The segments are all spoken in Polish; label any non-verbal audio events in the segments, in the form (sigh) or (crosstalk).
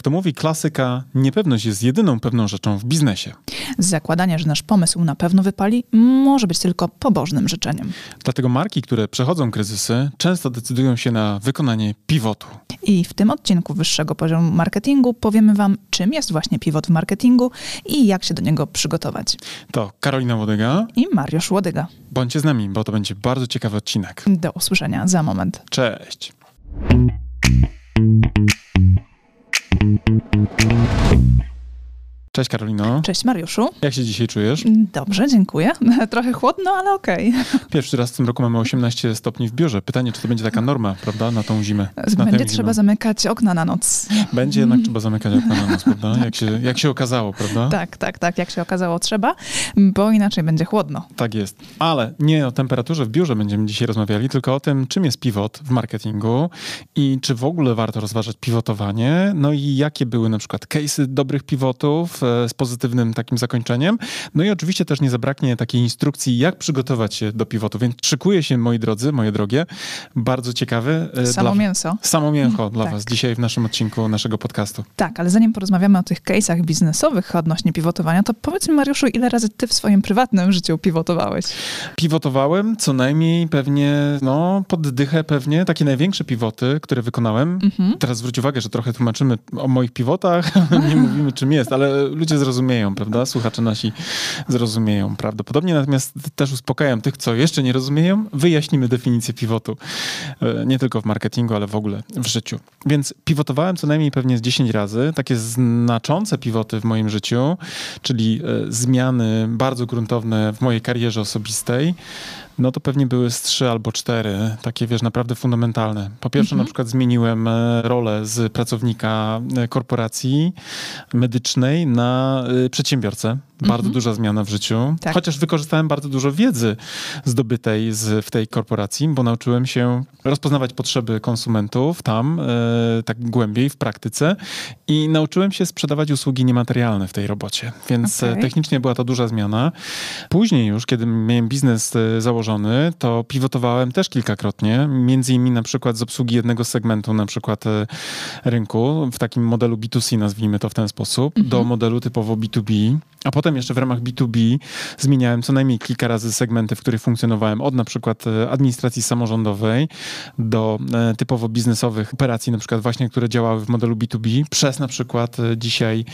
Jak to mówi klasyka, niepewność jest jedyną pewną rzeczą w biznesie. Zakładanie, że nasz pomysł na pewno wypali, może być tylko pobożnym życzeniem. Dlatego marki, które przechodzą kryzysy, często decydują się na wykonanie pivotu. I w tym odcinku wyższego poziomu marketingu powiemy Wam, czym jest właśnie pivot w marketingu i jak się do niego przygotować. To Karolina Łodyga I Mariusz Łodyga. Bądźcie z nami, bo to będzie bardzo ciekawy odcinek. Do usłyszenia za moment. Cześć. Thank you. Cześć Karolino. Cześć Mariuszu. Jak się dzisiaj czujesz? Dobrze, dziękuję. (laughs) Trochę chłodno, ale okej. (laughs) Pierwszy raz w tym roku mamy 18 stopni w biurze. Pytanie, czy to będzie taka norma, prawda, na tą zimę? Na Będzie trzeba zimę. zamykać okna na noc. Będzie jednak trzeba zamykać okna na noc, prawda? (laughs) Jak się, jak się okazało, prawda? Tak, tak, tak, jak się okazało trzeba, bo inaczej będzie chłodno. Tak jest. Ale nie o temperaturze w biurze będziemy dzisiaj rozmawiali, tylko o tym, czym jest pivot w marketingu i czy w ogóle warto rozważać pivotowanie, no i jakie były na przykład case'y dobrych pivotów z pozytywnym takim zakończeniem. No i oczywiście też nie zabraknie takiej instrukcji, jak przygotować się do pivotu. Więc szykuje się, moi drodzy, moje drogie, bardzo ciekawy. e, Samo dla, mięso. Samo mięcho dla Tak. was dzisiaj w naszym odcinku naszego podcastu. Tak, ale zanim porozmawiamy o tych case'ach biznesowych odnośnie pivotowania, to powiedz mi Mariuszu, ile razy ty w swoim prywatnym życiu pivotowałeś? Pivotowałem co najmniej pewnie, no, pod dychę pewnie, takie największe pivoty, które wykonałem. Mhm. Teraz zwróć uwagę, że trochę tłumaczymy o moich pivotach, (laughs) nie mówimy czym jest, ale ludzie zrozumieją, prawda? Słuchacze nasi zrozumieją prawdopodobnie, natomiast też uspokajam tych, co jeszcze nie rozumieją, wyjaśnimy definicję pivotu. E, Nie tylko w marketingu, ale w ogóle w życiu. Więc pivotowałem co najmniej pewnie z 10 razy, takie znaczące pivoty w moim życiu, czyli e, zmiany bardzo gruntowne w mojej karierze osobistej, no to pewnie były z trzy albo cztery, takie wiesz, naprawdę fundamentalne. Po pierwsze, na przykład zmieniłem e, rolę z pracownika e, korporacji medycznej na e, przedsiębiorcę. Bardzo duża zmiana w życiu. Tak. Chociaż wykorzystałem bardzo dużo wiedzy zdobytej z, w tej korporacji, bo nauczyłem się rozpoznawać potrzeby konsumentów tam, e, tak głębiej w praktyce i nauczyłem się sprzedawać usługi niematerialne w tej robocie. Więc Okej. technicznie była to duża zmiana. Później już, kiedy miałem biznes e, to pivotowałem też kilkakrotnie, między innymi na przykład z obsługi jednego segmentu, na przykład e, rynku, w takim modelu B2C, nazwijmy to w ten sposób, do modelu typowo B2B. A potem jeszcze w ramach B2B zmieniałem co najmniej kilka razy segmenty, w których funkcjonowałem, od na przykład e, administracji samorządowej do e, typowo biznesowych operacji, na przykład właśnie, które działały w modelu B2B, przez na przykład dzisiaj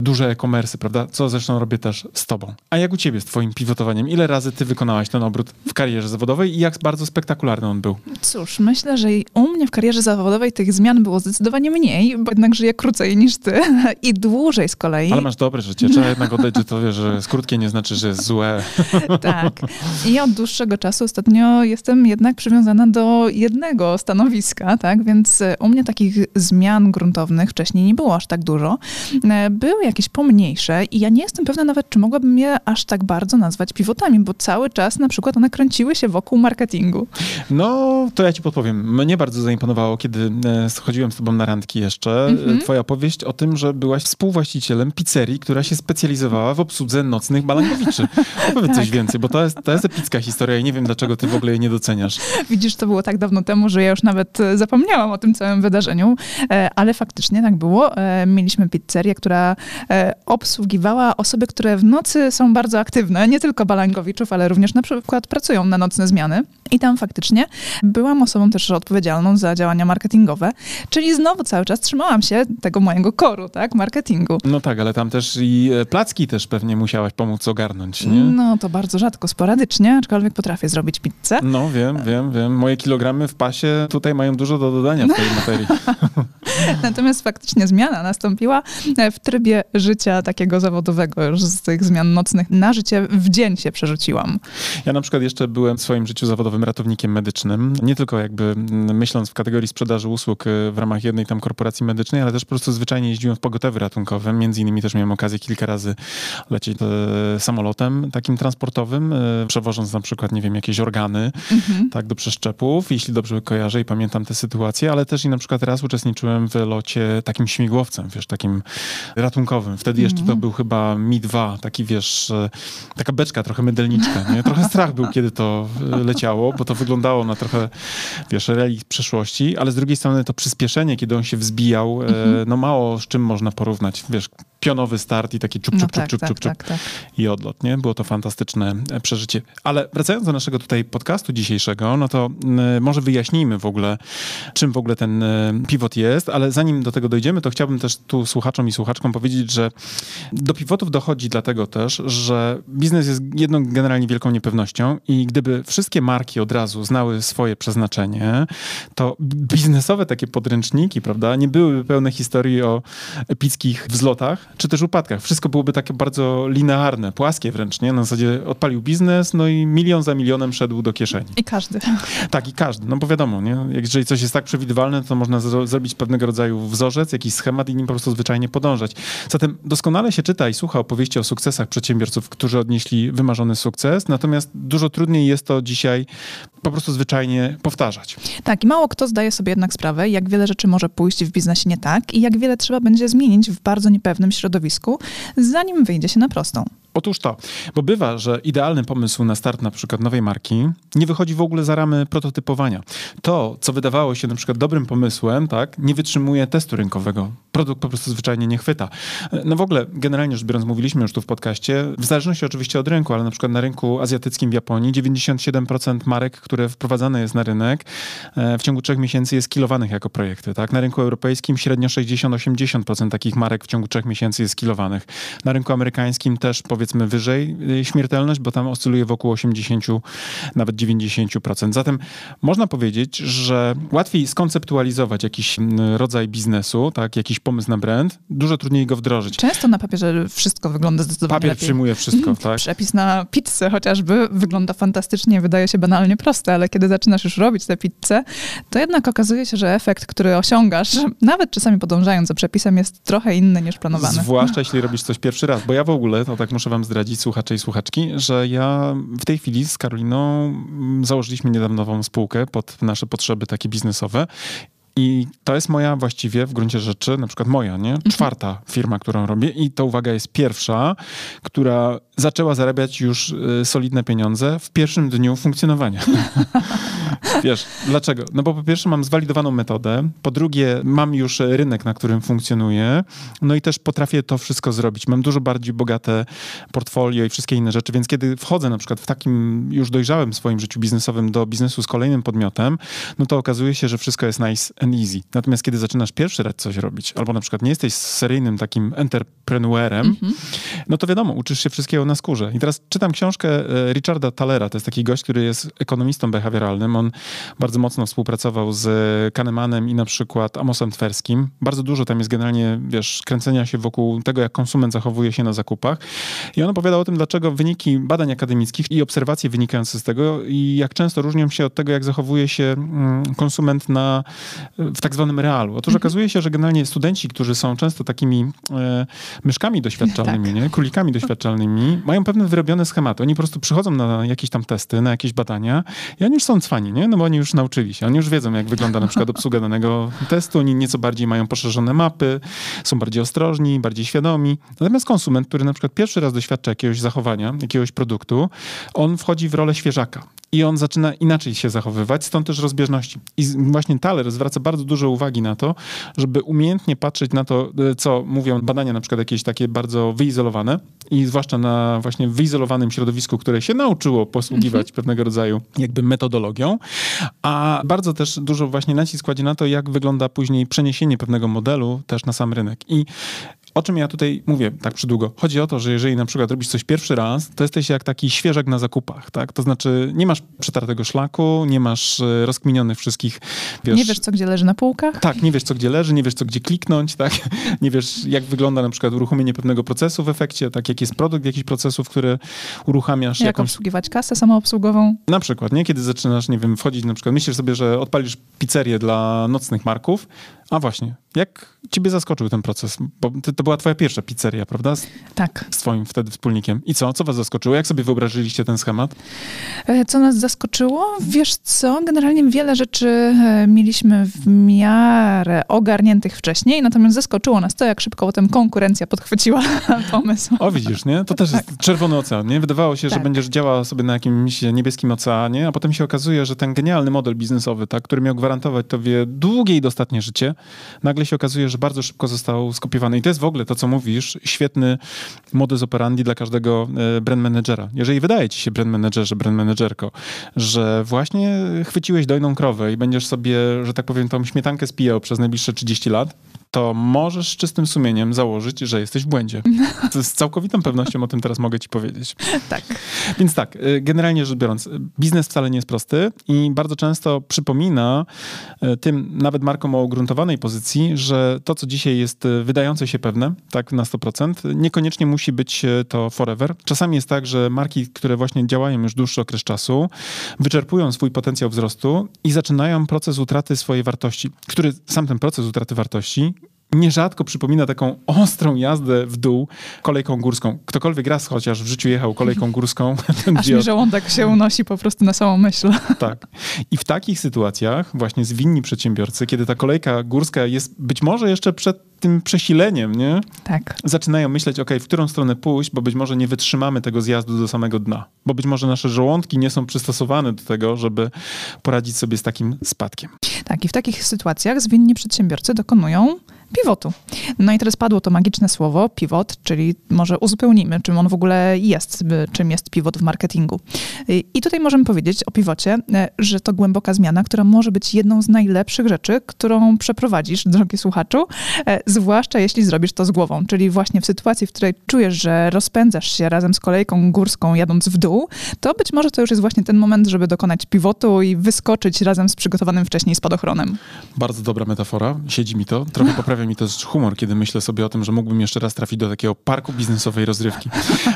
duże e-commerce, prawda? Co zresztą robię też z tobą. A jak u ciebie z twoim pivotowaniem? Ile razy ty wykonałaś ten obrót w karierze zawodowej i jak bardzo spektakularny on był? Cóż, myślę, że u mnie w karierze zawodowej tych zmian było zdecydowanie mniej, bo jednak żyję krócej niż ty (laughs) i dłużej z kolei. Ale masz dobre życie. Trzeba jednak oddać, że to wiesz, że jest krótkie nie znaczy, że jest złe. (laughs) Tak. I od dłuższego czasu ostatnio jestem jednak przywiązana do jednego stanowiska, tak? Więc e, u mnie takich zmian gruntownych wcześniej nie było aż tak dużo. E, Były jakieś pomniejsze i ja nie jestem pewna nawet, czy mogłabym je aż tak bardzo nazwać pivotami, bo cały czas na przykład one kręciły się wokół marketingu. No, to ja ci podpowiem. Mnie bardzo zaimponowało, kiedy e, schodziłem z tobą na randki jeszcze, Mhm. e, twoja opowieść o tym, że byłaś współwłaścicielem pizzerii, która się specjalizowała w obsłudze nocnych balangowiczy. Opowiedz Tak. coś więcej, bo to jest, to jest epicka historia i nie wiem, dlaczego ty w ogóle jej nie doceniasz. Widzisz, to było tak dawno temu, że ja już nawet e, zapomniałam o tym całym wydarzeniu, ale faktycznie tak było. Mieliśmy pizzerię, która obsługiwała osoby, które w nocy są bardzo aktywne, nie tylko balangowiczów, ale również na przykład pracują na nocne zmiany. I tam faktycznie byłam osobą też odpowiedzialną za działania marketingowe, czyli znowu cały czas trzymałam się tego mojego koru, tak, marketingu. No tak, ale tam też i e, placki też pewnie musiałaś pomóc ogarnąć, nie? No to bardzo rzadko, sporadycznie, aczkolwiek potrafię zrobić pizzę. No wiem, wiem, wiem. Moje kilogramy w pasie tutaj mają dużo do dodania w tej materii. (laughs) Natomiast faktycznie zmiana nastąpiła e, w trybie życia takiego zawodowego, już z tych zmian nocnych na życie w dzień się przerzuciłam. Ja na przykład jeszcze byłem w swoim życiu zawodowym ratownikiem medycznym. Nie tylko jakby mm, myśląc w kategorii sprzedaży usług y, w ramach jednej tam korporacji medycznej, ale też po prostu zwyczajnie jeździłem w pogotowie ratunkowym. Między innymi też miałem okazję kilka razy lecieć e, samolotem takim transportowym, e, przewożąc na przykład, nie wiem, jakieś organy, tak, do przeszczepów, jeśli dobrze kojarzę i pamiętam tę sytuację, ale też i na przykład raz uczestniczyłem pierwszym wylocie takim śmigłowcem, wiesz, takim ratunkowym. Wtedy jeszcze to był chyba Mi-2, taki wiesz, e, taka beczka, trochę mydelniczka, nie? Trochę strach był, kiedy to e, leciało, bo to wyglądało na trochę, wiesz, relikt przeszłości, ale z drugiej strony to przyspieszenie, kiedy on się wzbijał, e, no mało z czym można porównać, wiesz, pionowy start i taki czub, czub, No tak, czub, tak, czub, tak, tak. i odlot, nie? Było to fantastyczne e, przeżycie. Ale wracając do naszego tutaj podcastu dzisiejszego, no to y, może wyjaśnijmy w ogóle, czym w ogóle ten y, pivot jest, ale zanim do tego dojdziemy, to chciałbym też tu słuchaczom i słuchaczkom powiedzieć, że do pivotów dochodzi dlatego też, że biznes jest jedną generalnie wielką niepewnością i gdyby wszystkie marki od razu znały swoje przeznaczenie, to biznesowe takie podręczniki, prawda, nie byłyby pełne historii o epickich wzlotach, czy też upadkach. Wszystko byłoby takie bardzo linearne, płaskie wręcz, nie? Na zasadzie odpalił biznes, no i milion za milionem szedł do kieszeni. I każdy. Tak, i każdy, no bo wiadomo, nie? Jeżeli coś jest tak przewidywalne, to można zro- zrobić pewnego rodzaju wzorzec, jakiś schemat i nim po prostu zwyczajnie podążać. Zatem doskonale się czyta i słucha opowieści o sukcesach przedsiębiorców, którzy odnieśli wymarzony sukces, natomiast dużo trudniej jest to dzisiaj po prostu zwyczajnie powtarzać. Tak, i mało kto zdaje sobie jednak sprawę, jak wiele rzeczy może pójść w biznesie nie tak i jak wiele trzeba będzie zmienić w bardzo niepewnym środowisku, zanim wyjdzie się na prostą. Otóż to, bo bywa, że idealny pomysł na start na przykład nowej marki nie wychodzi w ogóle za ramy prototypowania. To, co wydawało się na przykład dobrym pomysłem, tak, nie wytrzymuje testu rynkowego. Produkt po prostu zwyczajnie nie chwyta. No w ogóle, generalnie rzecz biorąc, mówiliśmy już tu w podcaście, w zależności oczywiście od rynku, ale na przykład na rynku azjatyckim w Japonii 97% marek, które wprowadzane jest na rynek, e, w ciągu trzech miesięcy jest kilowanych jako projekty. Tak? Na rynku europejskim średnio 60-80% takich marek w ciągu trzech miesięcy jest kilowanych. Na rynku amerykańskim też powiedzmy wyżej y, śmiertelność, bo tam oscyluje wokół 80, nawet 90%. Zatem można powiedzieć, że łatwiej skonceptualizować jakiś mm, rodzaj biznesu, tak, jakiś pomysł na brand, dużo trudniej go wdrożyć. Często na papierze wszystko wygląda zdecydowanie Papier lepiej. przyjmuje wszystko, tak? Przepis na pizzę chociażby wygląda fantastycznie, wydaje się banalnie proste, ale kiedy zaczynasz już robić tę pizzę, to jednak okazuje się, że efekt, który osiągasz, nawet czasami podążając za przepisem, jest trochę inny niż planowane. Zwłaszcza jeśli robisz coś pierwszy raz, bo ja w ogóle, to tak muszę wam zdradzić, słuchacze i słuchaczki, że ja w tej chwili z Karoliną mm, założyliśmy niedawno nową spółkę pod nasze potrzeby takie biznesowe. I to jest moja właściwie w gruncie rzeczy, na przykład moja, nie? Czwarta firma, którą robię i to uwaga jest pierwsza, która zaczęła zarabiać już y, solidne pieniądze w pierwszym dniu funkcjonowania. (laughs) Wiesz, dlaczego? No bo po pierwsze mam zwalidowaną metodę, po drugie mam już rynek, na którym funkcjonuję, no i też potrafię to wszystko zrobić. Mam dużo bardziej bogate portfolio i wszystkie inne rzeczy, więc kiedy wchodzę na przykład w takim już dojrzałym swoim życiu biznesowym do biznesu z kolejnym podmiotem, no to okazuje się, że wszystko jest nice and easy. Natomiast kiedy zaczynasz pierwszy raz coś robić, albo na przykład nie jesteś seryjnym takim entrepreneurem, no to wiadomo, uczysz się wszystkiego na skórze. I teraz czytam książkę e, Richarda Thalera, to jest taki gość, który jest ekonomistą behawioralnym. On bardzo mocno współpracował z Kahnemanem i na przykład Amosem Tverskim. Bardzo dużo tam jest generalnie, wiesz, kręcenia się wokół tego, jak konsument zachowuje się na zakupach. I on opowiadał o tym, dlaczego wyniki badań akademickich i obserwacje wynikające z tego i jak często różnią się od tego, jak zachowuje się mm, konsument na, w tak zwanym realu. Otóż okazuje się, że generalnie studenci, którzy są często takimi e, myszkami doświadczalnymi, nie? królikami doświadczalnymi, mają pewne wyrobione schematy. Oni po prostu przychodzą na jakieś tam testy, na jakieś badania i oni już są cwani, nie? No bo oni już nauczyli się. Oni już wiedzą, jak wygląda na przykład obsługa danego testu. Oni nieco bardziej mają poszerzone mapy, są bardziej ostrożni, bardziej świadomi. Natomiast konsument, który na przykład pierwszy raz doświadcza jakiegoś zachowania, jakiegoś produktu, on wchodzi w rolę świeżaka. I on zaczyna inaczej się zachowywać, stąd też rozbieżności. I właśnie Thaler zwraca bardzo dużo uwagi na to, żeby umiejętnie patrzeć na to, e, co mówią badania na przykład jakieś takie bardzo wyizolowane i zwłaszcza na właśnie wyizolowanym środowisku, które się nauczyło posługiwać pewnego rodzaju jakby metodologią, a bardzo też dużo właśnie nacisk kładzie na to, jak wygląda później przeniesienie pewnego modelu też na sam rynek. I o czym ja tutaj mówię tak przydługo? Chodzi o to, że jeżeli na przykład robisz coś pierwszy raz, to jesteś jak taki świeżak na zakupach, tak? To znaczy nie masz przetartego szlaku, nie masz e, rozkminionych wszystkich, wiesz... Nie wiesz, co gdzie leży na półkach? Tak, nie wiesz co gdzie leży, nie wiesz co gdzie kliknąć, tak? (laughs) Nie wiesz jak wygląda na przykład uruchomienie pewnego procesu w efekcie, tak? Jak jest produkt jakichś procesów, które uruchamiasz Jak jakąś... obsługiwać kasę samoobsługową? Na przykład, nie? Kiedy zaczynasz, nie wiem, wchodzić na przykład, myślisz sobie, że odpalisz pizzerię dla nocnych marków, A właśnie, jak ciebie zaskoczył ten proces? Bo to była twoja pierwsza pizzeria, prawda? Z, tak. Z twoim wtedy wspólnikiem. I co? Co was zaskoczyło? Jak sobie wyobrażyliście ten schemat? E, co nas zaskoczyło? Wiesz co, generalnie wiele rzeczy e, mieliśmy w miarę ogarniętych wcześniej, natomiast zaskoczyło nas to, jak szybko potem konkurencja podchwyciła (laughs) pomysł. O widzisz, nie? To też tak. jest czerwony ocean, nie? Wydawało się, tak. że będziesz działał sobie na jakimś niebieskim oceanie, a potem się okazuje, że ten genialny model biznesowy, tak, który miał gwarantować tobie długie i dostatnie życie, nagle się okazuje, że bardzo szybko został skopiowany. I to jest w ogóle to, co mówisz, świetny modus operandi dla każdego e, brand managera. Jeżeli wydaje ci się brand managerze, brand managerko, że właśnie chwyciłeś dojną krowę i będziesz sobie, że tak powiem, tą śmietankę spijał przez najbliższe 30 lat, to możesz z czystym sumieniem założyć, że jesteś w błędzie. (laughs) Z całkowitą pewnością o tym teraz mogę ci powiedzieć. Tak. Więc tak, y, generalnie rzecz biorąc, biznes wcale nie jest prosty i bardzo często przypomina y, tym nawet markom o ugruntowanej pozycji, że to, co dzisiaj jest y, wydające się pewne, tak na 100%, niekoniecznie musi być to forever. Czasami jest tak, że marki, które właśnie działają już dłuższy okres czasu, wyczerpują swój potencjał wzrostu i zaczynają proces utraty swojej wartości, który sam ten proces utraty wartości nierzadko przypomina taką ostrą jazdę w dół kolejką górską. Ktokolwiek raz chociaż w życiu jechał kolejką górską. (laughs) Ten Aż mi żołądek się unosi po prostu na samą myśl. (laughs) Tak. I w takich sytuacjach właśnie zwinni przedsiębiorcy, kiedy ta kolejka górska jest być może jeszcze przed tym przesileniem, nie? Tak. Zaczynają myśleć, ok, w którą stronę pójść, bo być może nie wytrzymamy tego zjazdu do samego dna. Bo być może nasze żołądki nie są przystosowane do tego, żeby poradzić sobie z takim spadkiem. Tak, i w takich sytuacjach zwinni przedsiębiorcy dokonują pivotu. No i teraz padło to magiczne słowo pivot, czyli może uzupełnimy, czym on w ogóle jest, czym jest pivot w marketingu. I tutaj możemy powiedzieć o pivocie, e, że to głęboka zmiana, która może być jedną z najlepszych rzeczy, którą przeprowadzisz, drogi słuchaczu, e, zwłaszcza jeśli zrobisz to z głową, czyli właśnie w sytuacji, w której czujesz, że rozpędzasz się razem z kolejką górską jadąc w dół, to być może to już jest właśnie ten moment, żeby dokonać pivotu i wyskoczyć razem z przygotowanym wcześniej spadochronem. Bardzo dobra metafora, siedzi mi to, trochę poprawia mi to humor, kiedy myślę sobie o tym, że mógłbym jeszcze raz trafić do takiego parku biznesowej rozrywki.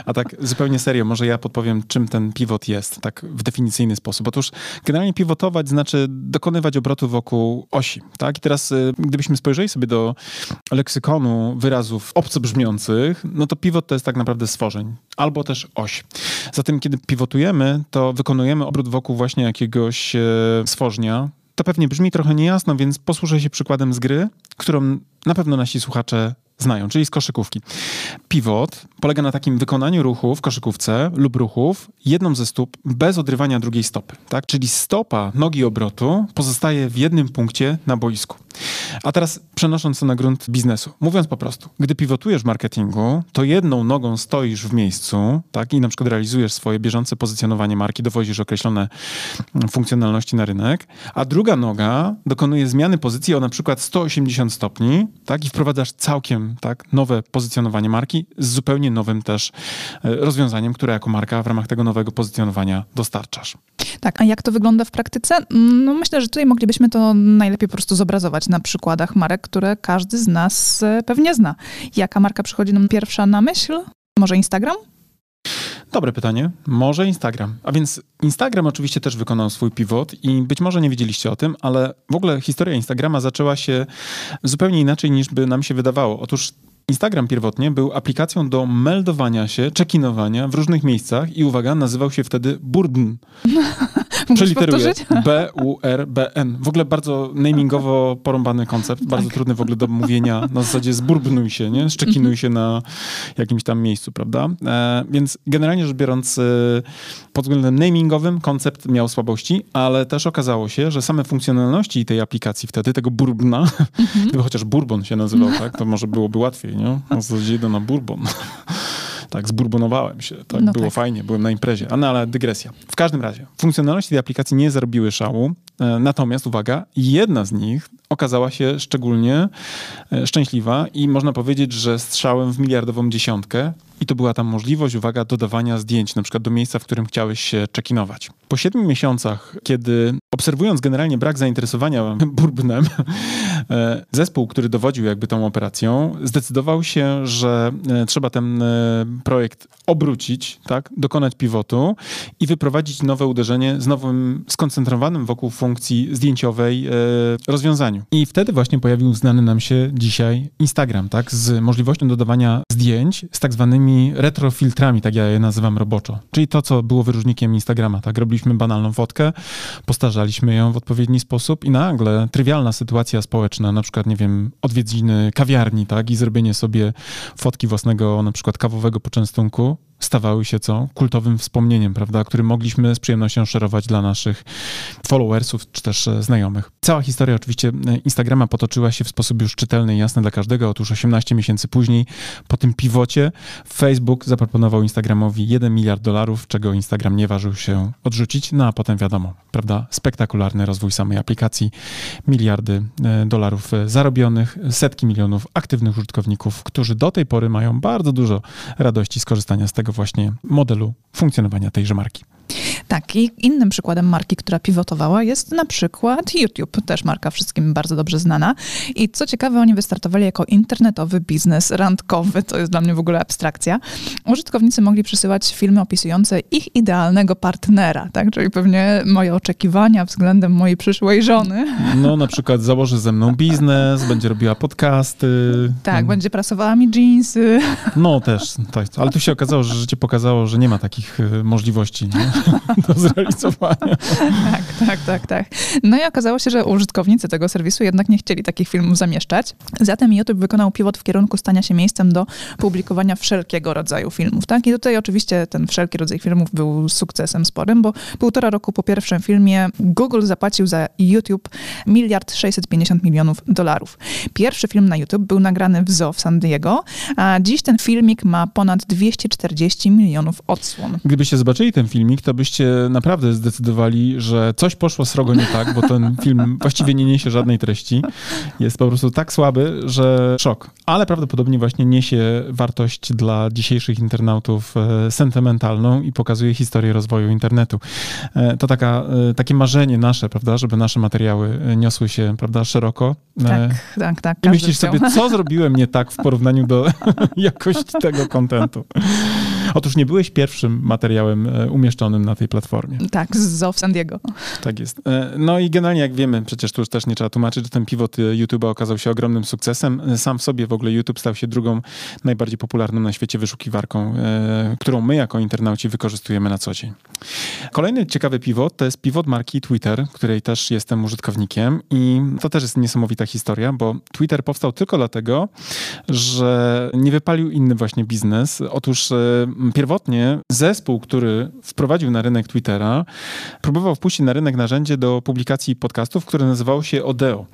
A tak zupełnie serio, może ja podpowiem, czym ten pivot jest, tak w definicyjny sposób. Otóż generalnie pivotować znaczy dokonywać obrotu wokół osi, tak? I teraz y, gdybyśmy spojrzeli sobie do leksykonu wyrazów obco brzmiących, no to pivot to jest tak naprawdę stworzeń, albo też oś. Zatem kiedy pivotujemy, to wykonujemy obrót wokół właśnie jakiegoś e, stworznia, to pewnie brzmi trochę niejasno, więc posłużę się przykładem z gry, którą na pewno nasi słuchacze znają, czyli z koszykówki. Pivot polega na takim wykonaniu ruchu w koszykówce lub ruchów jedną ze stóp bez odrywania drugiej stopy. Tak? Czyli stopa nogi obrotu pozostaje w jednym punkcie na boisku. A teraz przenosząc to na grunt biznesu. Mówiąc po prostu, gdy pivotujesz w marketingu, to jedną nogą stoisz w miejscu tak? i na przykład realizujesz swoje bieżące pozycjonowanie marki, dowozisz określone funkcjonalności na rynek, a druga noga dokonuje zmiany pozycji o na przykład 180 stopni tak? i wprowadzasz całkiem tak, nowe pozycjonowanie marki z zupełnie nowym też e, rozwiązaniem, które jako marka w ramach tego nowego pozycjonowania dostarczasz. Tak, a jak to wygląda w praktyce? No myślę, że tutaj moglibyśmy to najlepiej po prostu zobrazować na przykładach marek, które każdy z nas e, pewnie zna. Jaka marka przychodzi nam pierwsza na myśl? Może Instagram? Dobre pytanie. Może Instagram. A więc Instagram oczywiście też wykonał swój pivot i być może nie wiedzieliście o tym, ale w ogóle historia Instagrama zaczęła się zupełnie inaczej niż by nam się wydawało. Otóż Instagram pierwotnie był aplikacją do meldowania się, czekinowania w różnych miejscach i uwaga, nazywał się wtedy Burdn. (laughs) Przeliteruję. (laughs) B-U-R-B-N. W ogóle bardzo namingowo porąbany koncept, bardzo tak. trudny w ogóle do mówienia. Na zasadzie zburbnuj się, nie? Szczekinuj się na jakimś tam miejscu, prawda? E, więc generalnie rzecz biorąc, e, pod względem namingowym koncept miał słabości, ale też okazało się, że same funkcjonalności tej aplikacji wtedy, tego burbna, mhm. (laughs) gdyby chociaż bourbon się nazywał, tak? To może byłoby łatwiej, nie? Na zasadzie idę na bourbon (laughs) tak, zburbonowałem się, tak, no było tak. fajnie, byłem na imprezie, no, ale dygresja. W każdym razie, funkcjonalności tej aplikacji nie zarobiły szału, e, natomiast, uwaga, jedna z nich okazała się szczególnie e, szczęśliwa i można powiedzieć, że strzałem w miliardową dziesiątkę, i to była tam możliwość, uwaga, dodawania zdjęć, na przykład do miejsca, w którym chciałeś się check-inować. Po siedmiu miesiącach, kiedy obserwując generalnie brak zainteresowania (laughs) burbnem, e, zespół, który dowodził jakby tą operacją, zdecydował się, że e, trzeba ten e, projekt obrócić, tak, dokonać pivotu i wyprowadzić nowe uderzenie z nowym, skoncentrowanym wokół funkcji zdjęciowej rozwiązaniu. I wtedy właśnie pojawił znany nam się dzisiaj Instagram, tak, z możliwością dodawania zdjęć z tak zwanymi retrofiltrami, tak ja je nazywam roboczo. Czyli to, co było wyróżnikiem Instagrama, tak, robiliśmy banalną fotkę, postarzaliśmy ją w odpowiedni sposób i nagle trywialna sytuacja społeczna, na przykład, nie wiem, odwiedziny kawiarni, tak, i zrobienie sobie fotki własnego, na przykład kawowego poczęstunku, stawały się co? Kultowym wspomnieniem, prawda, który mogliśmy z przyjemnością szerować dla naszych followersów czy też e, znajomych. Cała historia oczywiście e, Instagrama potoczyła się w sposób już czytelny i jasny dla każdego. Otóż 18 miesięcy później, po tym piwocie, Facebook zaproponował Instagramowi 1 miliard dolarów, czego Instagram nie ważył się odrzucić, no a potem wiadomo, prawda, spektakularny rozwój samej aplikacji, miliardy e, dolarów zarobionych, setki milionów aktywnych użytkowników, którzy do tej pory mają bardzo dużo radości z korzystania z tego właśnie modelu funkcjonowania tejże marki. Tak, i innym przykładem marki, która pivotowała jest na przykład YouTube, też marka wszystkim bardzo dobrze znana. I co ciekawe, oni wystartowali jako internetowy biznes randkowy, to jest dla mnie w ogóle abstrakcja. Użytkownicy mogli przysyłać filmy opisujące ich idealnego partnera, tak? Czyli pewnie moje oczekiwania względem mojej przyszłej żony. No, na przykład założy ze mną biznes, będzie robiła podcasty. Tak, hmm. będzie prasowała mi jeansy. No też, tak. Ale tu się okazało, że życie pokazało, że nie ma takich y, możliwości. Nie? (laughs) do zrealizowania. tak, tak, tak, tak. No i okazało się, że użytkownicy tego serwisu jednak nie chcieli takich filmów zamieszczać. Zatem YouTube wykonał pivot w kierunku stania się miejscem do publikowania wszelkiego rodzaju filmów. Tak? I tutaj oczywiście ten wszelki rodzaj filmów był sukcesem sporym, bo półtora roku po pierwszym filmie Google zapłacił za YouTube miliard 650 milionów dolarów. Pierwszy film na YouTube był nagrany w zoo w San Diego, a dziś ten filmik ma ponad 240 milionów odsłon. Gdybyście zobaczyli ten filmik, to byście naprawdę zdecydowali, że coś poszło srogo nie tak, bo ten film właściwie nie niesie żadnej treści. Jest po prostu tak słaby, że szok. Ale prawdopodobnie właśnie niesie wartość dla dzisiejszych internautów e, sentymentalną i pokazuje historię rozwoju internetu. E, to taka, e, takie marzenie nasze, prawda, żeby nasze materiały niosły się, prawda, szeroko. Tak, tak, tak. I myślisz chciał. sobie, co zrobiłem nie tak w porównaniu do (laughs) jakości tego kontentu. Otóż nie byłeś pierwszym materiałem umieszczonym na tej platformie. Tak, z Zoo San Diego. Tak jest. E, no i generalnie jak wiemy, przecież tu już też nie trzeba tłumaczyć, że ten pivot e, YouTube'a okazał się ogromnym sukcesem. E, sam w sobie w ogóle YouTube stał się drugą najbardziej popularną na świecie wyszukiwarką, którą my jako internauci wykorzystujemy na co dzień. Kolejny ciekawy pivot to jest pivot marki Twitter, której też jestem użytkownikiem i to też jest niesamowita historia, bo Twitter powstał tylko dlatego, że nie wypalił inny właśnie biznes. Otóż pierwotnie zespół, który wprowadził na rynek Twittera, próbował wpuścić na rynek narzędzie do publikacji podcastów, które nazywało się Odeo.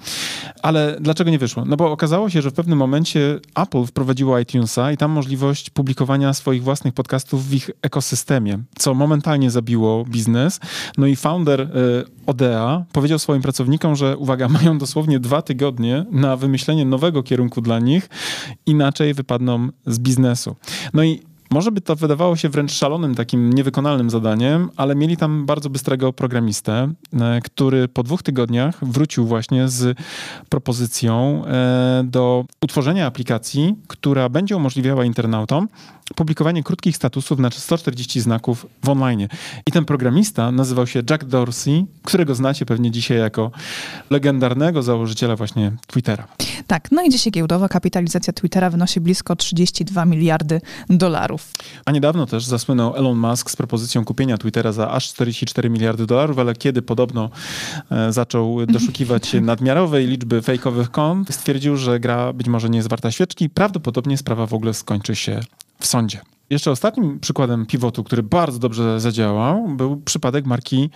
Ale dlaczego nie wyszło? No bo okazało się, że w pewnym momencie Apple wprowadziło iTunesa i tam możliwość publikowania swoich własnych podcastów w ich ekosystemie, co momentalnie zabiło biznes. No i founder y, Odea powiedział swoim pracownikom, że uwaga, (laughs) mają dosłownie dwa tygodnie na wymyślenie nowego kierunku dla nich, inaczej wypadną z biznesu. No i może by to wydawało się wręcz szalonym, takim niewykonalnym zadaniem, ale mieli tam bardzo bystrego programistę, e, który po dwóch tygodniach wrócił właśnie z propozycją e, do utworzenia aplikacji, która będzie umożliwiała internautom publikowanie krótkich statusów na 140 znaków w online. I ten programista nazywał się Jack Dorsey, którego znacie pewnie dzisiaj jako legendarnego założyciela właśnie Twittera. Tak, no i dzisiaj giełdowa kapitalizacja Twittera wynosi blisko 32 miliardy dolarów. A niedawno też zasłynął Elon Musk z propozycją kupienia Twittera za aż 44 miliardy dolarów, ale kiedy podobno e, zaczął (laughs) doszukiwać się nadmiarowej liczby fejkowych kont, stwierdził, że gra być może nie jest warta świeczki. Prawdopodobnie sprawa w ogóle skończy się w sądzie. Jeszcze ostatnim przykładem pivotu, który bardzo dobrze zadziałał, był przypadek marki,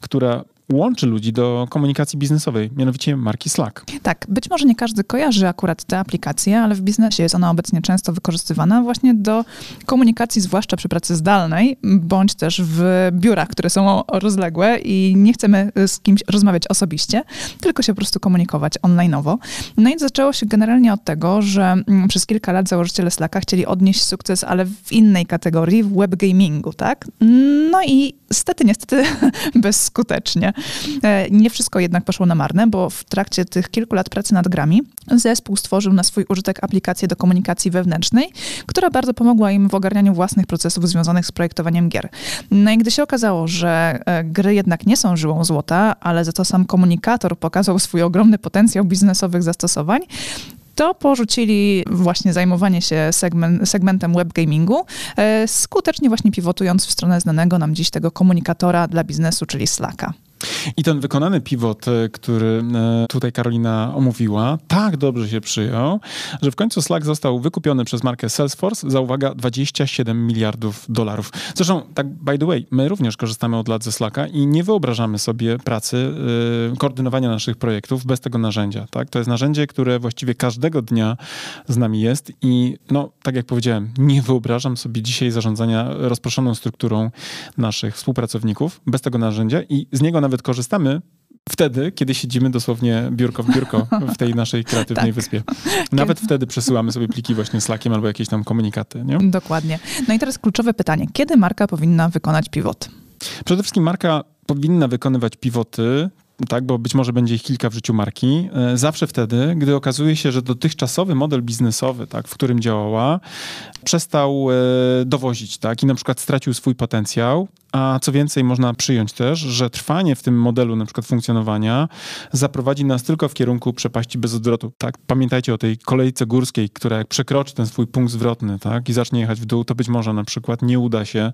która łączy ludzi do komunikacji biznesowej, mianowicie marki Slack. Tak, być może nie każdy kojarzy akurat tę aplikację, ale w biznesie jest ona obecnie często wykorzystywana właśnie do komunikacji, zwłaszcza przy pracy zdalnej, bądź też w biurach, które są rozległe i nie chcemy z kimś rozmawiać osobiście, tylko się po prostu komunikować online'owo. No i zaczęło się generalnie od tego, że mm, przez kilka lat założyciele Slacka chcieli odnieść sukces, ale w innej kategorii, w web gamingu, tak? No i stety, niestety (laughs) bezskutecznie. E, nie wszystko jednak poszło na marne, bo w trakcie tych kilku lat pracy nad grami zespół stworzył na swój użytek aplikację do komunikacji wewnętrznej, która bardzo pomogła im w ogarnianiu własnych procesów związanych z projektowaniem gier. No i gdy się okazało, że e, gry jednak nie są żyłą złota, ale za to sam komunikator pokazał swój ogromny potencjał biznesowych zastosowań, to porzucili właśnie zajmowanie się segment, segmentem webgamingu, e, skutecznie właśnie pivotując w stronę znanego nam dziś tego komunikatora dla biznesu, czyli Slacka. I ten wykonany pivot, e, który e, tutaj Karolina omówiła, tak dobrze się przyjął, że w końcu Slack został wykupiony przez markę Salesforce za, uwaga, 27 miliardów dolarów. Zresztą, tak by the way, my również korzystamy od lat ze Slacka i nie wyobrażamy sobie pracy, yy, koordynowania naszych projektów bez tego narzędzia. Tak? To jest narzędzie, które właściwie każdego dnia z nami jest i, no, tak jak powiedziałem, nie wyobrażam sobie dzisiaj zarządzania rozproszoną strukturą naszych współpracowników bez tego narzędzia i z niego nawet nawet korzystamy wtedy, kiedy siedzimy dosłownie biurko w biurko (laughs) w tej naszej kreatywnej tak. wyspie. (laughs) Nawet kiedy... wtedy przesyłamy sobie pliki właśnie Slackiem albo jakieś tam komunikaty. Nie? Dokładnie. No i teraz kluczowe pytanie. Kiedy marka powinna wykonać pivot? Przede wszystkim marka powinna wykonywać pivoty, tak, bo być może będzie ich kilka w życiu marki, e, zawsze wtedy, gdy okazuje się, że dotychczasowy model biznesowy, tak, w którym działała, przestał e, dowozić, tak, i na przykład stracił swój potencjał, a co więcej, można przyjąć też, że trwanie w tym modelu na przykład funkcjonowania zaprowadzi nas tylko w kierunku przepaści bez odwrotu. Tak? Pamiętajcie o tej kolejce górskiej, która jak przekroczy ten swój punkt zwrotny tak? i zacznie jechać w dół, to być może na przykład nie uda się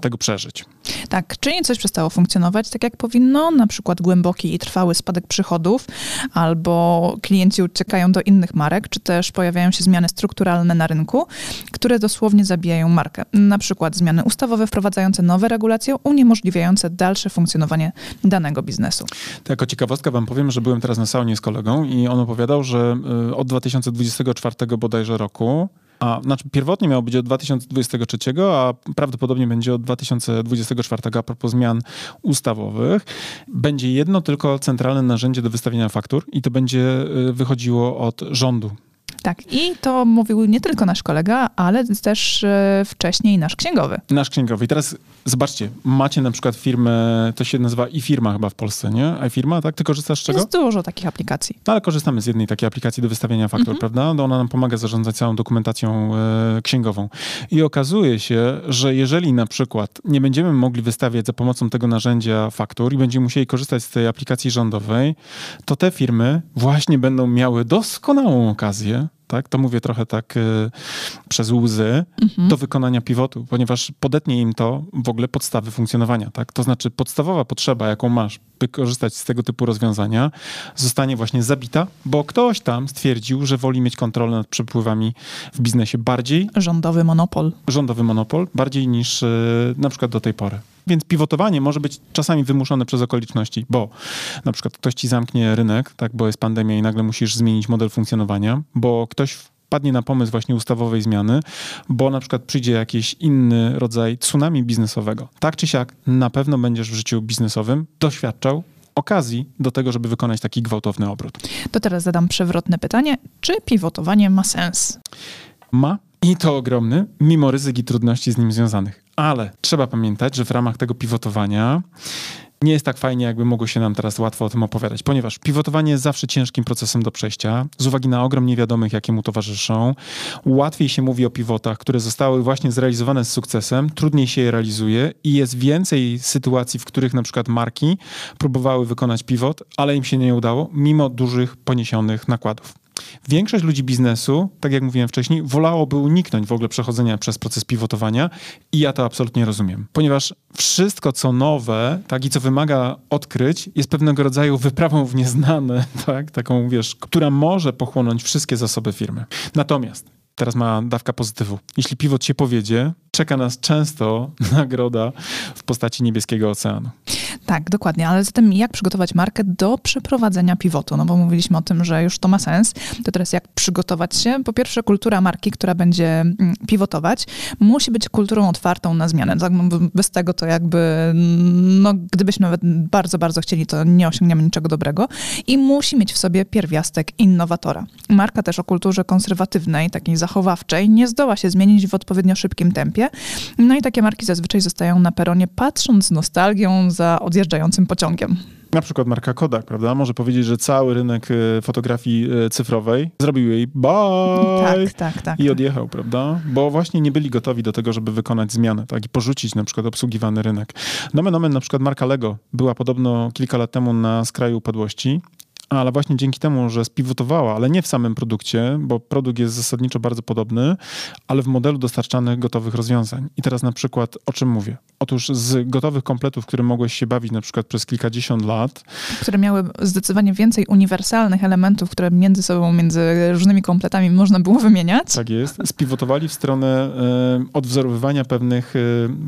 tego przeżyć. Tak, czyli coś przestało funkcjonować tak jak powinno, na przykład głęboki i trwały spadek przychodów, albo klienci uciekają do innych marek, czy też pojawiają się zmiany strukturalne na rynku, które dosłownie zabijają markę. Na przykład zmiany ustawowe wprowadzające nowe regulacje, uniemożliwiające dalsze funkcjonowanie danego biznesu. Tak, jako ciekawostka wam powiem, że byłem teraz na saunie z kolegą i on opowiadał, że y, od 2024 bodajże roku a znaczy pierwotnie miało być od 2023, a prawdopodobnie będzie od 2024 a propos zmian ustawowych. Będzie jedno tylko centralne narzędzie do wystawienia faktur i to będzie y, wychodziło od rządu. Tak, i to mówił nie tylko nasz kolega, ale też e, wcześniej nasz księgowy. Nasz księgowy. I teraz zobaczcie, macie na przykład firmę, to się nazywa e-firma chyba w Polsce, nie? iFirma, tak? Ty korzystasz z czego? Jest dużo takich aplikacji. No, ale korzystamy z jednej takiej aplikacji do wystawiania faktur, mhm. prawda? No, ona nam pomaga zarządzać całą dokumentacją e, księgową. I okazuje się, że jeżeli na przykład nie będziemy mogli wystawiać za pomocą tego narzędzia faktur i będziemy musieli korzystać z tej aplikacji rządowej, to te firmy właśnie będą miały doskonałą okazję tak? To mówię trochę tak y, przez łzy, mhm. do wykonania pivotu, ponieważ podetnie im to w ogóle podstawy funkcjonowania, tak? To znaczy podstawowa potrzeba, jaką masz, by korzystać z tego typu rozwiązania, zostanie właśnie zabita, bo ktoś tam stwierdził, że woli mieć kontrolę nad przepływami w biznesie bardziej... Rządowy monopol. Rządowy monopol, bardziej niż y, na przykład do tej pory. Więc pivotowanie może być czasami wymuszone przez okoliczności, bo na przykład ktoś ci zamknie rynek, tak, bo jest pandemia i nagle musisz zmienić model funkcjonowania, bo ktoś wpadnie na pomysł właśnie ustawowej zmiany, bo na przykład przyjdzie jakiś inny rodzaj tsunami biznesowego. Tak czy siak, na pewno będziesz w życiu biznesowym doświadczał okazji do tego, żeby wykonać taki gwałtowny obrót. To teraz zadam przewrotne pytanie. Czy pivotowanie ma sens? Ma i to ogromny, mimo ryzyk i trudności z nim związanych. Ale trzeba pamiętać, że w ramach tego pivotowania nie jest tak fajnie, jakby mogło się nam teraz łatwo o tym opowiadać, ponieważ pivotowanie jest zawsze ciężkim procesem do przejścia, z uwagi na ogrom niewiadomych, jakie mu towarzyszą. Łatwiej się mówi o pivotach, które zostały właśnie zrealizowane z sukcesem, trudniej się je realizuje i jest więcej sytuacji, w których na przykład marki próbowały wykonać pivot, ale im się nie udało, mimo dużych poniesionych nakładów. Większość ludzi biznesu, tak jak mówiłem wcześniej, wolałoby uniknąć w ogóle przechodzenia przez proces pivotowania i ja to absolutnie rozumiem, ponieważ wszystko, co nowe, tak, i co wymaga odkryć, jest pewnego rodzaju wyprawą w nieznane, (laughs) tak, taką, wiesz, która może pochłonąć wszystkie zasoby firmy. Natomiast teraz ma dawka pozytywu. Jeśli pivot się powiedzie, czeka nas często (laughs) nagroda w postaci niebieskiego oceanu. Tak, dokładnie, ale zatem jak przygotować markę do przeprowadzenia pivotu? No bo mówiliśmy o tym, że już to ma sens. To teraz jak przygotować się? Po pierwsze, kultura marki, która będzie mm, pivotować, musi być kulturą otwartą na zmianę. Tak, bez tego to jakby, no gdybyśmy nawet bardzo, bardzo chcieli, to nie osiągniemy niczego dobrego. I musi mieć w sobie pierwiastek innowatora. Marka też o kulturze konserwatywnej, takiej zachowawczej, nie zdoła się zmienić w odpowiednio szybkim tempie. No i takie marki zazwyczaj zostają na peronie, patrząc z nostalgią za odjeżdżającym pociągiem. Na przykład marka Kodak, prawda? Może powiedzieć, że cały rynek e, fotografii e, cyfrowej zrobił jej bye tak, tak, tak, i odjechał, prawda? Bo właśnie nie byli gotowi do tego, żeby wykonać zmianę, tak? I porzucić na przykład obsługiwany rynek. Nomen omen, na przykład marka Lego była podobno kilka lat temu na skraju upadłości ale właśnie dzięki temu, że spiwotowała, ale nie w samym produkcie, bo produkt jest zasadniczo bardzo podobny, ale w modelu dostarczanych gotowych rozwiązań. I teraz na przykład o czym mówię? Otóż z gotowych kompletów, które mogłeś się bawić na przykład przez kilkadziesiąt lat. Które miały zdecydowanie więcej uniwersalnych elementów, które między sobą, między różnymi kompletami można było wymieniać. Tak jest. Spiwotowali w stronę e, odwzorowywania pewnych e,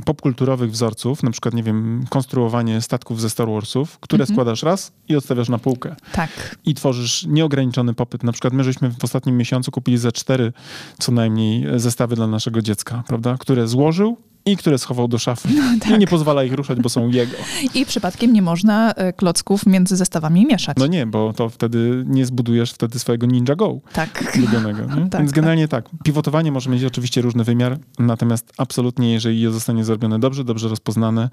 popkulturowych wzorców, na przykład, nie wiem, konstruowanie statków ze Star Warsów, które mhm. składasz raz i odstawiasz na półkę. Tak. I tworzysz nieograniczony popyt. Na przykład my żeśmy w ostatnim miesiącu kupili ze cztery co najmniej zestawy dla naszego dziecka, prawda? Które złożył i które schował do szafy. No, tak. I nie pozwala ich ruszać, bo są jego. (laughs) I przypadkiem nie można e, klocków między zestawami mieszać. No nie, bo to wtedy nie zbudujesz wtedy swojego Ninja Go. Tak. Ulubionego. (laughs) tak, Więc generalnie tak. tak. Pivotowanie może mieć oczywiście różny wymiar, natomiast absolutnie, jeżeli je zostanie zrobione dobrze, dobrze rozpoznane,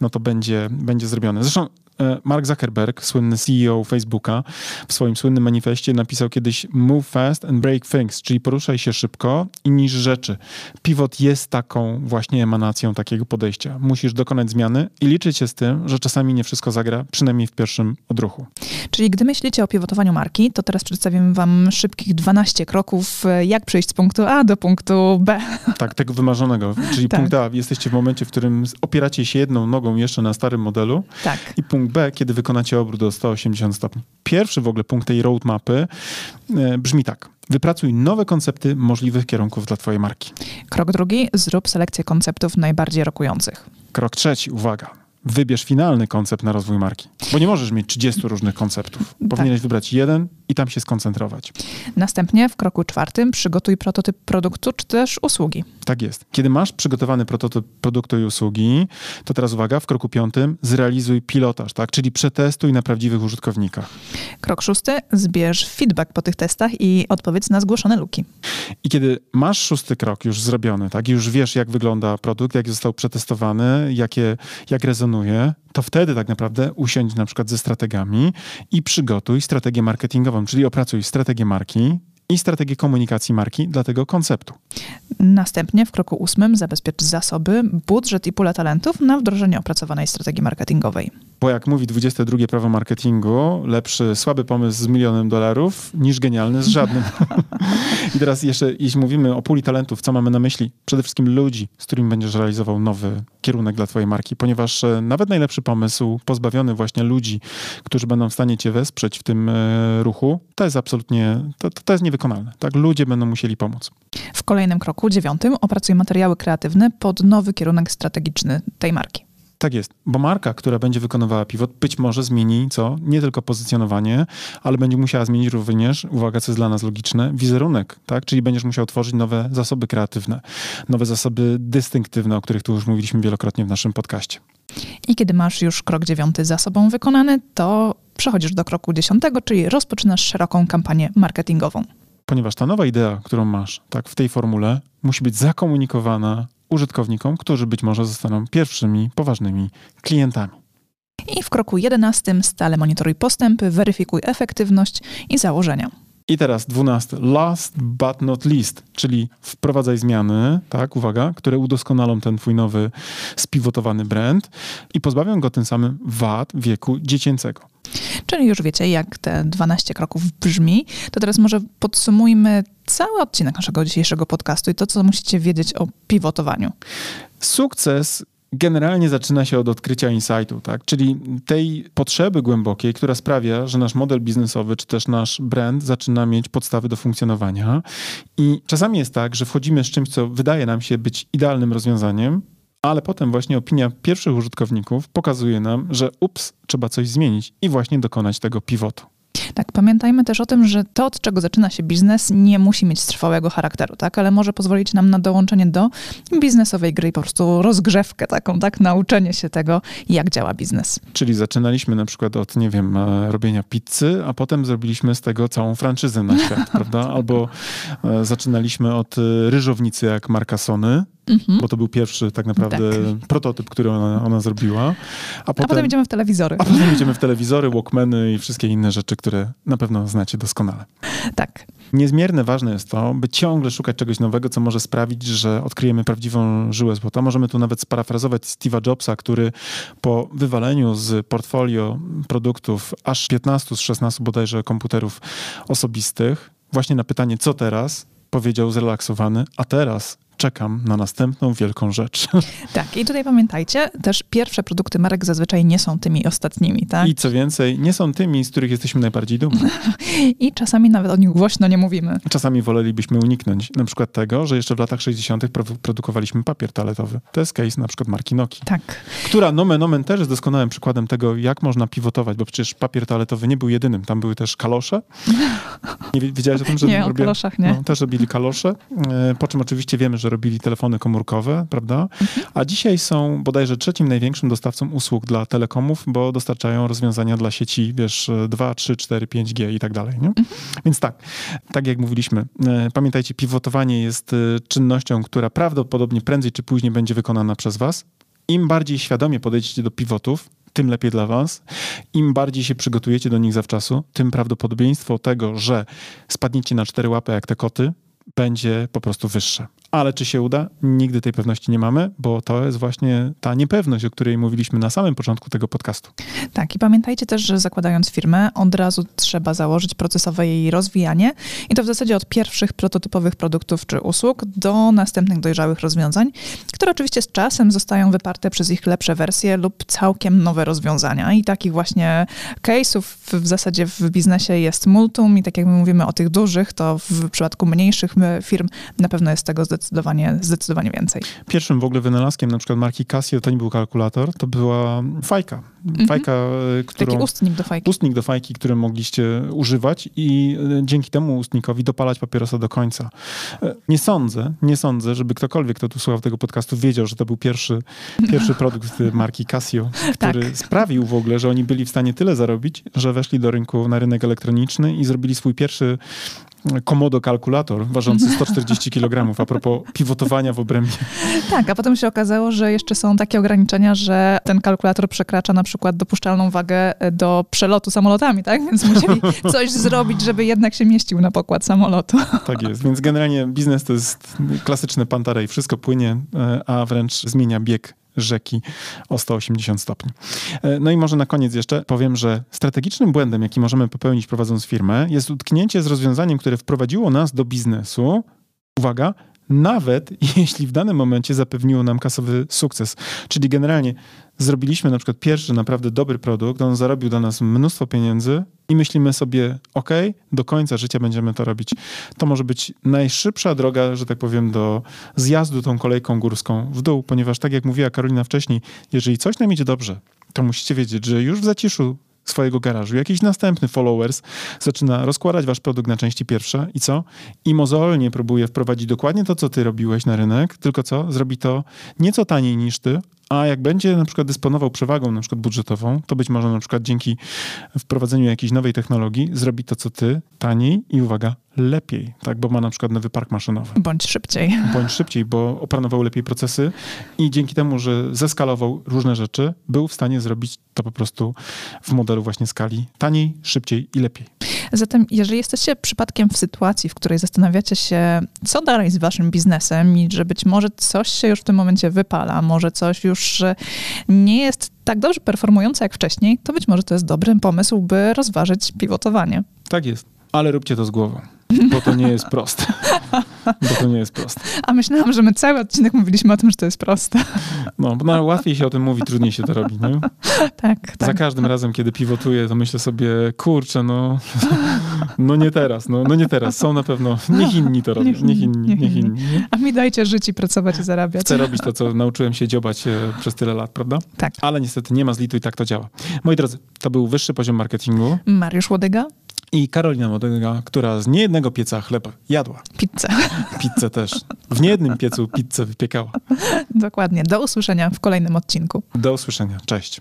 no to będzie, będzie zrobione. Zresztą e, Mark Zuckerberg, słynny CEO Facebooka, w swoim słynnym manifestie napisał kiedyś move fast and break things, czyli poruszaj się szybko i niż rzeczy. Pivot jest taką właśnie emanacją takiego podejścia. Musisz dokonać zmiany i liczyć się z tym, że czasami nie wszystko zagra, przynajmniej w pierwszym odruchu. Czyli gdy myślicie o pivotowaniu marki, to teraz przedstawimy wam szybkich 12 kroków, jak przejść z punktu A do punktu B. Tak, tego wymarzonego. Czyli tak. punkt A, jesteście w momencie, w którym opieracie się jedną nogą jeszcze na starym modelu. Tak. I punkt B, kiedy wykonacie obrót o 180 stopni. Pierwszy w ogóle punkt tej roadmapy e, brzmi tak. Wypracuj nowe koncepty możliwych kierunków dla Twojej marki. Krok drugi, zrób selekcję konceptów najbardziej rokujących. Krok trzeci, uwaga, wybierz finalny koncept na rozwój marki. Bo nie możesz mieć 30 różnych konceptów. Tak. Powinieneś tak. wybrać jeden i tam się skoncentrować. Następnie w kroku czwartym przygotuj prototyp produktu czy też usługi. Tak jest. Kiedy masz przygotowany prototyp produktu i usługi, to teraz uwaga, w kroku piątym zrealizuj pilotaż, tak? czyli przetestuj na prawdziwych użytkownikach. Krok szósty, zbierz feedback po tych testach i odpowiedz na zgłoszone luki. I kiedy masz szósty krok już zrobiony, tak, już wiesz jak wygląda produkt, jak został przetestowany, jakie, jak rezonuje, to wtedy tak naprawdę usiądź na przykład ze strategami i przygotuj strategię marketingową, czyli opracuj strategię marki, i strategię komunikacji marki dla tego konceptu. Następnie w kroku ósmym zabezpiecz zasoby, budżet i pulę talentów na wdrożenie opracowanej strategii marketingowej. Bo jak mówi 22 prawo marketingu, lepszy słaby pomysł z milionem dolarów niż genialny z żadnym. (laughs) I teraz jeszcze, jeśli mówimy o puli talentów, co mamy na myśli? Przede wszystkim ludzi, z którymi będziesz realizował nowy kierunek dla twojej marki, ponieważ e, nawet najlepszy pomysł, pozbawiony właśnie ludzi, którzy będą w stanie cię wesprzeć w tym e, ruchu, to jest absolutnie, to, to jest niewykonalne. Tak, ludzie będą musieli pomóc. W kolejnym kroku, dziewiątym, opracuj materiały kreatywne pod nowy kierunek strategiczny tej marki. Tak jest, bo marka, która będzie wykonywała pivot, być może zmieni co? Nie tylko pozycjonowanie, ale będzie musiała zmienić również, uwaga, co jest dla nas logiczne, wizerunek, tak? Czyli będziesz musiał tworzyć nowe zasoby kreatywne, nowe zasoby dystynktywne, o których tu już mówiliśmy wielokrotnie w naszym podcaście. I kiedy masz już krok dziewiąty za sobą wykonany, to przechodzisz do kroku dziesiątego, czyli rozpoczynasz szeroką kampanię marketingową. Ponieważ ta nowa idea, którą masz, tak, w tej formule, musi być zakomunikowana użytkownikom, którzy być może zostaną pierwszymi poważnymi klientami. I w kroku 11 stale monitoruj postępy, weryfikuj efektywność i założenia. I teraz dwunasty, last but not least, czyli wprowadzaj zmiany, tak, uwaga, które udoskonalą ten twój nowy spiwotowany brand i pozbawią go tym samym wad wieku dziecięcego. Czyli już wiecie, jak te 12 kroków brzmi. To teraz może podsumujmy cały odcinek naszego dzisiejszego podcastu i to, co musicie wiedzieć o pivotowaniu. Sukces generalnie zaczyna się od odkrycia insightu, tak? czyli tej potrzeby głębokiej, która sprawia, że nasz model biznesowy czy też nasz brand zaczyna mieć podstawy do funkcjonowania. I czasami jest tak, że wchodzimy z czymś, co wydaje nam się być idealnym rozwiązaniem, ale potem właśnie opinia pierwszych użytkowników pokazuje nam, że ups, trzeba coś zmienić i właśnie dokonać tego pivotu. Tak, pamiętajmy też o tym, że to, od czego zaczyna się biznes, nie musi mieć trwałego charakteru, tak, ale może pozwolić nam na dołączenie do biznesowej gry i po prostu rozgrzewkę taką, tak, nauczenie się tego, jak działa biznes. Czyli zaczynaliśmy na przykład od, nie wiem, e, robienia pizzy, a potem zrobiliśmy z tego całą franczyzę na świat, (laughs) prawda? Albo e, zaczynaliśmy od e, ryżownicy jak marka Sony, Mhm. bo to był pierwszy tak naprawdę tak. prototyp, który ona, ona zrobiła. A potem, a potem idziemy w telewizory. A potem idziemy w telewizory, walkmany i wszystkie inne rzeczy, które na pewno znacie doskonale. Tak. Niezmiernie ważne jest to, by ciągle szukać czegoś nowego, co może sprawić, że odkryjemy prawdziwą żyłę złota. Możemy tu nawet sparafrazować Steve'a Jobsa, który po wywaleniu z portfolio produktów aż 15 z 16 bodajże komputerów osobistych, właśnie na pytanie, co teraz, powiedział zrelaksowany, a teraz czekam na następną wielką rzecz. (laughs) Tak, i tutaj pamiętajcie, też pierwsze produkty marek zazwyczaj nie są tymi ostatnimi, tak? I co więcej, nie są tymi, z których jesteśmy najbardziej dumni. (laughs) I czasami nawet o nich głośno nie mówimy. Czasami wolelibyśmy uniknąć na przykład tego, że jeszcze w latach 60. produkowaliśmy papier toaletowy. To jest case na przykład marki Noki. Tak. Która nomen omen też jest doskonałym przykładem tego, jak można pivotować, bo przecież papier toaletowy nie był jedynym. Tam były też kalosze. (laughs) Nie wiedziałeś o tym, że nie, robię... o kaloszach nie. No, też robili kalosze, e, po czym oczywiście wiemy, że robili telefony komórkowe, prawda? A dzisiaj są bodajże trzecim największym dostawcą usług dla telekomów, bo dostarczają rozwiązania dla sieci, wiesz, 2, 3, 4, 5G i tak dalej, nie? Więc tak, tak jak mówiliśmy, e, pamiętajcie, pivotowanie jest e, czynnością, która prawdopodobnie prędzej czy później będzie wykonana przez was. Im bardziej świadomie podejdziecie do pivotów, tym lepiej dla was. Im bardziej się przygotujecie do nich zawczasu, tym prawdopodobieństwo tego, że spadniecie na cztery łapy jak te koty, będzie po prostu wyższe. Ale czy się uda? Nigdy tej pewności nie mamy, bo to jest właśnie ta niepewność, o której mówiliśmy na samym początku tego podcastu. Tak, i pamiętajcie też, że zakładając firmę, od razu trzeba założyć procesowe jej rozwijanie i to w zasadzie od pierwszych prototypowych produktów czy usług do następnych dojrzałych rozwiązań, które oczywiście z czasem zostają wyparte przez ich lepsze wersje lub całkiem nowe rozwiązania. I takich właśnie case'ów w zasadzie w biznesie jest multum i tak jak my mówimy o tych dużych, to w przypadku mniejszych firm na pewno jest tego zdecydowanie, zdecydowanie więcej. Pierwszym w ogóle wynalazkiem na przykład marki Casio to nie był kalkulator, to była fajka. Mhm. Fajka, mm-hmm. którą... Taki ustnik do fajki. Ustnik do fajki, który mogliście używać i e, dzięki temu ustnikowi dopalać papierosa do końca. E, nie sądzę, nie sądzę, żeby ktokolwiek, kto tu słuchał tego podcastu, wiedział, że to był pierwszy, pierwszy produkt marki Casio, (laughs) który tak. sprawił w ogóle, że oni byli w stanie tyle zarobić, że weszli do rynku, na rynek elektroniczny i zrobili swój pierwszy Komodo kalkulator ważący (laughs) 140 kg, a propos pivotowania w obrębie. Tak, a potem się okazało, że jeszcze są takie ograniczenia, że ten kalkulator przekracza na przykład dopuszczalną wagę do przelotu samolotami, tak? Więc musieli (laughs) coś zrobić, żeby jednak się mieścił na pokład samolotu. Tak jest, więc generalnie biznes to jest klasyczny pantarej. Wszystko płynie, e, a wręcz zmienia bieg rzeki o 180 stopni. E, no i może na koniec jeszcze powiem, że strategicznym błędem, jaki możemy popełnić prowadząc firmę, jest utknięcie z rozwiązaniem, które wprowadziło nas do biznesu. Uwaga, nawet (laughs) jeśli w danym momencie zapewniło nam kasowy sukces. Czyli generalnie zrobiliśmy na przykład pierwszy naprawdę dobry produkt, on zarobił dla nas mnóstwo pieniędzy i myślimy sobie, ok, do końca życia będziemy to robić. To może być najszybsza droga, że tak powiem, do zjazdu tą kolejką górską w dół, ponieważ tak jak mówiła Karolina wcześniej, jeżeli coś nam idzie dobrze, to musicie wiedzieć, że już w zaciszu swojego garażu, jakiś następny followers zaczyna rozkładać wasz produkt na części pierwsze i co? I mozolnie próbuje wprowadzić dokładnie to, co ty robiłeś na rynek, tylko co? Zrobi to nieco taniej niż ty, a jak będzie na przykład dysponował przewagą na przykład budżetową, to być może na przykład dzięki wprowadzeniu jakiejś nowej technologii zrobi to, co ty, taniej i uwaga, lepiej, tak, bo ma na przykład nowy park maszynowy. Bądź szybciej. (laughs) Bądź szybciej, bo opanował lepiej procesy i dzięki temu, że zeskalował różne rzeczy, był w stanie zrobić to po prostu w modelu właśnie skali taniej, szybciej i lepiej. Zatem, jeżeli jesteście przypadkiem w sytuacji, w której zastanawiacie się, co dalej z waszym biznesem i że być może coś się już w tym momencie wypala, może coś już nie jest tak dobrze performujące jak wcześniej, to być może to jest dobry pomysł, by rozważyć pivotowanie. Tak jest, ale róbcie to z głową. bo to nie jest proste. Bo to nie jest proste. A myślałam, że my cały odcinek mówiliśmy o tym, że to jest proste. No, bo no, łatwiej się o tym mówi, trudniej się to robi, nie? Tak, Za tak. każdym razem, kiedy pivotuję, to myślę sobie, kurczę, no, no nie teraz, no, no nie teraz. Są na pewno, niech inni to robią, Niech niech inni, inni, niech niech inni. inni. nie? A mi dajcie żyć i pracować i zarabiać. Chcę robić to, co nauczyłem się dziobać e, przez tyle lat, prawda? Tak. Ale niestety nie ma zlitu i tak to działa. Moi drodzy, to był wyższy poziom marketingu Mariusz Łodyga, i Karolina Modyga, która z niejednego pieca chleba jadła. pizza. Pizzę też. W niejednym piecu pizzę wypiekała. Dokładnie. Do usłyszenia w kolejnym odcinku. Do usłyszenia. Cześć.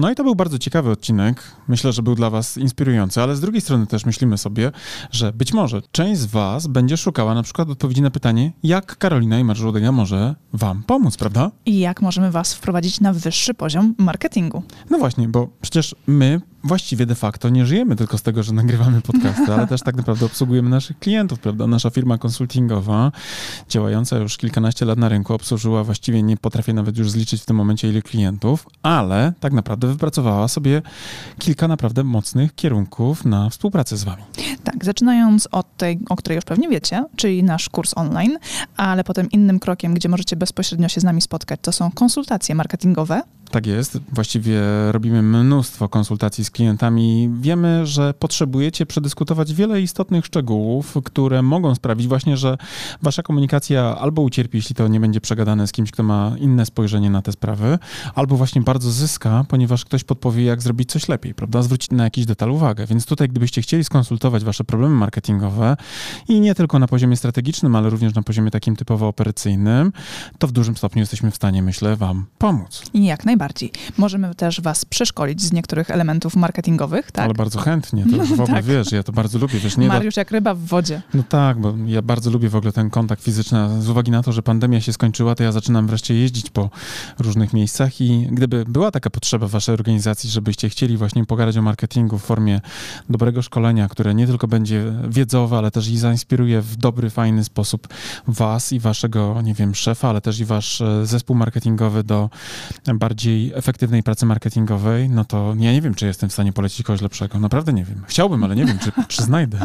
No i to był bardzo ciekawy odcinek. Myślę, że był dla Was inspirujący, ale z drugiej strony też myślimy sobie, że być może część z Was będzie szukała na przykład odpowiedzi na pytanie, jak Karolina i Marżudyga może Wam pomóc, prawda? I jak możemy was wprowadzić na wyższy poziom marketingu? No właśnie, bo przecież my właściwie de facto nie żyjemy tylko z tego, że nagrywamy podcasty, ale też tak naprawdę obsługujemy naszych klientów, prawda? Nasza firma konsultingowa, działająca już kilkanaście lat na rynku, obsłużyła właściwie, nie potrafię nawet już zliczyć w tym momencie ile klientów, ale tak naprawdę wypracowała sobie kilka naprawdę mocnych kierunków na współpracę z wami. Tak, zaczynając od tej, o której już pewnie wiecie, czyli nasz kurs online, ale potem innym krokiem, gdzie możecie bezpośrednio się z nami spotkać, to są konsultacje marketingowe. Tak jest. Właściwie robimy mnóstwo konsultacji z klientami. Wiemy, że potrzebujecie przedyskutować wiele istotnych szczegółów, które mogą sprawić właśnie, że wasza komunikacja albo ucierpi, jeśli to nie będzie przegadane z kimś, kto ma inne spojrzenie na te sprawy, albo właśnie bardzo zyska, ponieważ ktoś podpowie, jak zrobić coś lepiej, prawda? Zwrócić na jakiś detal uwagę. Więc tutaj, gdybyście chcieli skonsultować wasze problemy marketingowe i nie tylko na poziomie strategicznym, ale również na poziomie takim typowo operacyjnym, to w dużym stopniu jesteśmy w stanie, myślę, wam pomóc. Jak najbardziej. Możemy też was przeszkolić z niektórych elementów marketingowych, tak? Ale bardzo chętnie, to w ogóle tak. wiesz, ja to bardzo lubię, wiesz, nie da, Mariusz jak ryba w wodzie. No tak, bo ja bardzo lubię w ogóle ten kontakt fizyczny, z uwagi na to, że pandemia się skończyła, to ja zaczynam wreszcie jeździć po różnych miejscach i gdyby była taka potrzeba w waszej organizacji, żebyście chcieli właśnie pogadać o marketingu w formie dobrego szkolenia, które nie tylko będzie wiedzowe, ale też i zainspiruje w dobry, fajny sposób was i waszego, nie wiem, szefa, ale też i wasz e, zespół marketingowy do bardziej efektywnej pracy marketingowej, no to ja nie wiem, czy jestem w stanie polecić kogoś lepszego. Naprawdę nie wiem. Chciałbym, ale nie wiem, czy, czy znajdę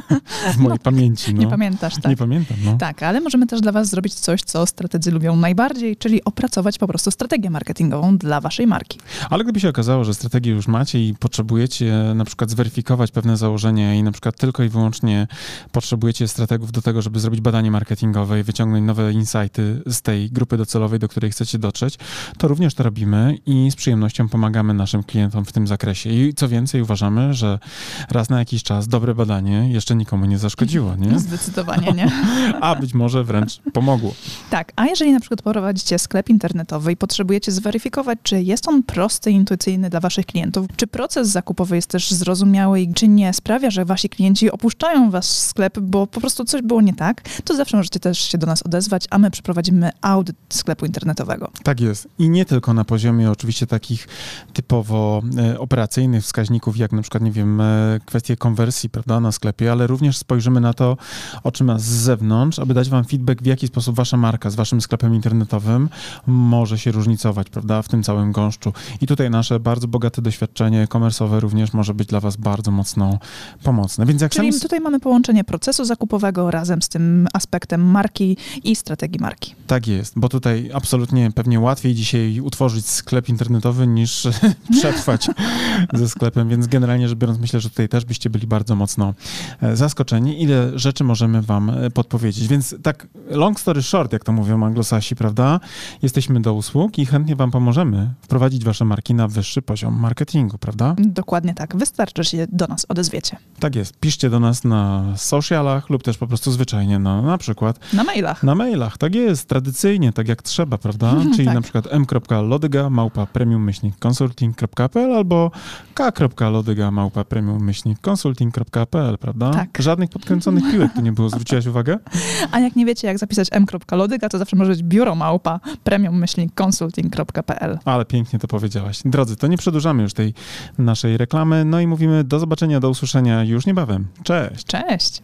w mojej (laughs) pamięci. No. Nie pamiętasz, tak? Nie pamiętam, no. Tak, ale możemy też dla Was zrobić coś, co strategzy lubią najbardziej, czyli opracować po prostu strategię marketingową dla Waszej marki. Ale gdyby się okazało, że strategię już macie i potrzebujecie na przykład zweryfikować pewne założenia i na przykład tylko i wyłącznie potrzebujecie strategów do tego, żeby zrobić badanie marketingowe i wyciągnąć nowe insighty z tej grupy docelowej, do której chcecie dotrzeć, to również to robimy i z przyjemnością pomagamy naszym klientom w tym zakresie. I co więcej, uważamy, że raz na jakiś czas dobre badanie jeszcze nikomu nie zaszkodziło, nie? (laughs) Zdecydowanie nie. (laughs) A być może wręcz pomogło. Tak, a jeżeli na przykład prowadzicie sklep internetowy i potrzebujecie zweryfikować, czy jest on prosty i intuicyjny dla waszych klientów, czy proces zakupowy jest też zrozumiały i czy nie sprawia, że wasi klienci opuszczają wasz sklep, bo po prostu coś było nie tak, to zawsze możecie też się do nas odezwać, a my przeprowadzimy audyt sklepu internetowego. Tak jest. I nie tylko na poziomie oczywiście takich typowo e, operacyjnych wskaźników, jak na przykład, nie wiem, e, kwestie konwersji, prawda, na sklepie, ale również spojrzymy na to, oczyma z zewnątrz, aby dać wam feedback, w jaki sposób wasza marka z waszym sklepem internetowym może się różnicować, prawda, w tym całym gąszczu. I tutaj nasze bardzo bogate doświadczenie komersowe również może być dla was bardzo mocno pomocne. Więc jak Czyli sami... tutaj mamy połączenie procesu zakupowego razem z tym aspektem marki i strategii marki. Tak jest, bo tutaj absolutnie pewnie łatwiej dzisiaj utworzyć sklep internetowy niż (laughs) przetrwać ze sklepem, więc generalnie rzecz biorąc myślę, że tutaj też byście byli bardzo mocno e, zaskoczeni, ile rzeczy możemy wam e, podpowiedzieć. Więc tak long story short, jak to mówią anglosasi, prawda? Jesteśmy do usług i chętnie wam pomożemy wprowadzić wasze marki na wyższy poziom marketingu, prawda? Dokładnie tak. Wystarczy, że się do nas odezwiecie. Tak jest. Piszcie do nas na socialach lub też po prostu zwyczajnie na, na przykład Na mailach. na mailach, tak jest, tradycyjnie, tak jak trzeba, prawda? (laughs) Czyli Tak. na przykład m.lodyga małpa premium myślnik consulting.pl albo k.lodyga małpa premium myślnik consulting.pl, prawda? Tak. Żadnych podkręconych piłek tu nie było, zwróciłaś uwagę? A jak nie wiecie, jak zapisać m.lodyga, to zawsze może być biuro małpa premium-consulting.pl. Ale pięknie to powiedziałaś. Drodzy, to nie przedłużamy już tej naszej reklamy, no i mówimy do zobaczenia, do usłyszenia już niebawem. Cześć! Cześć!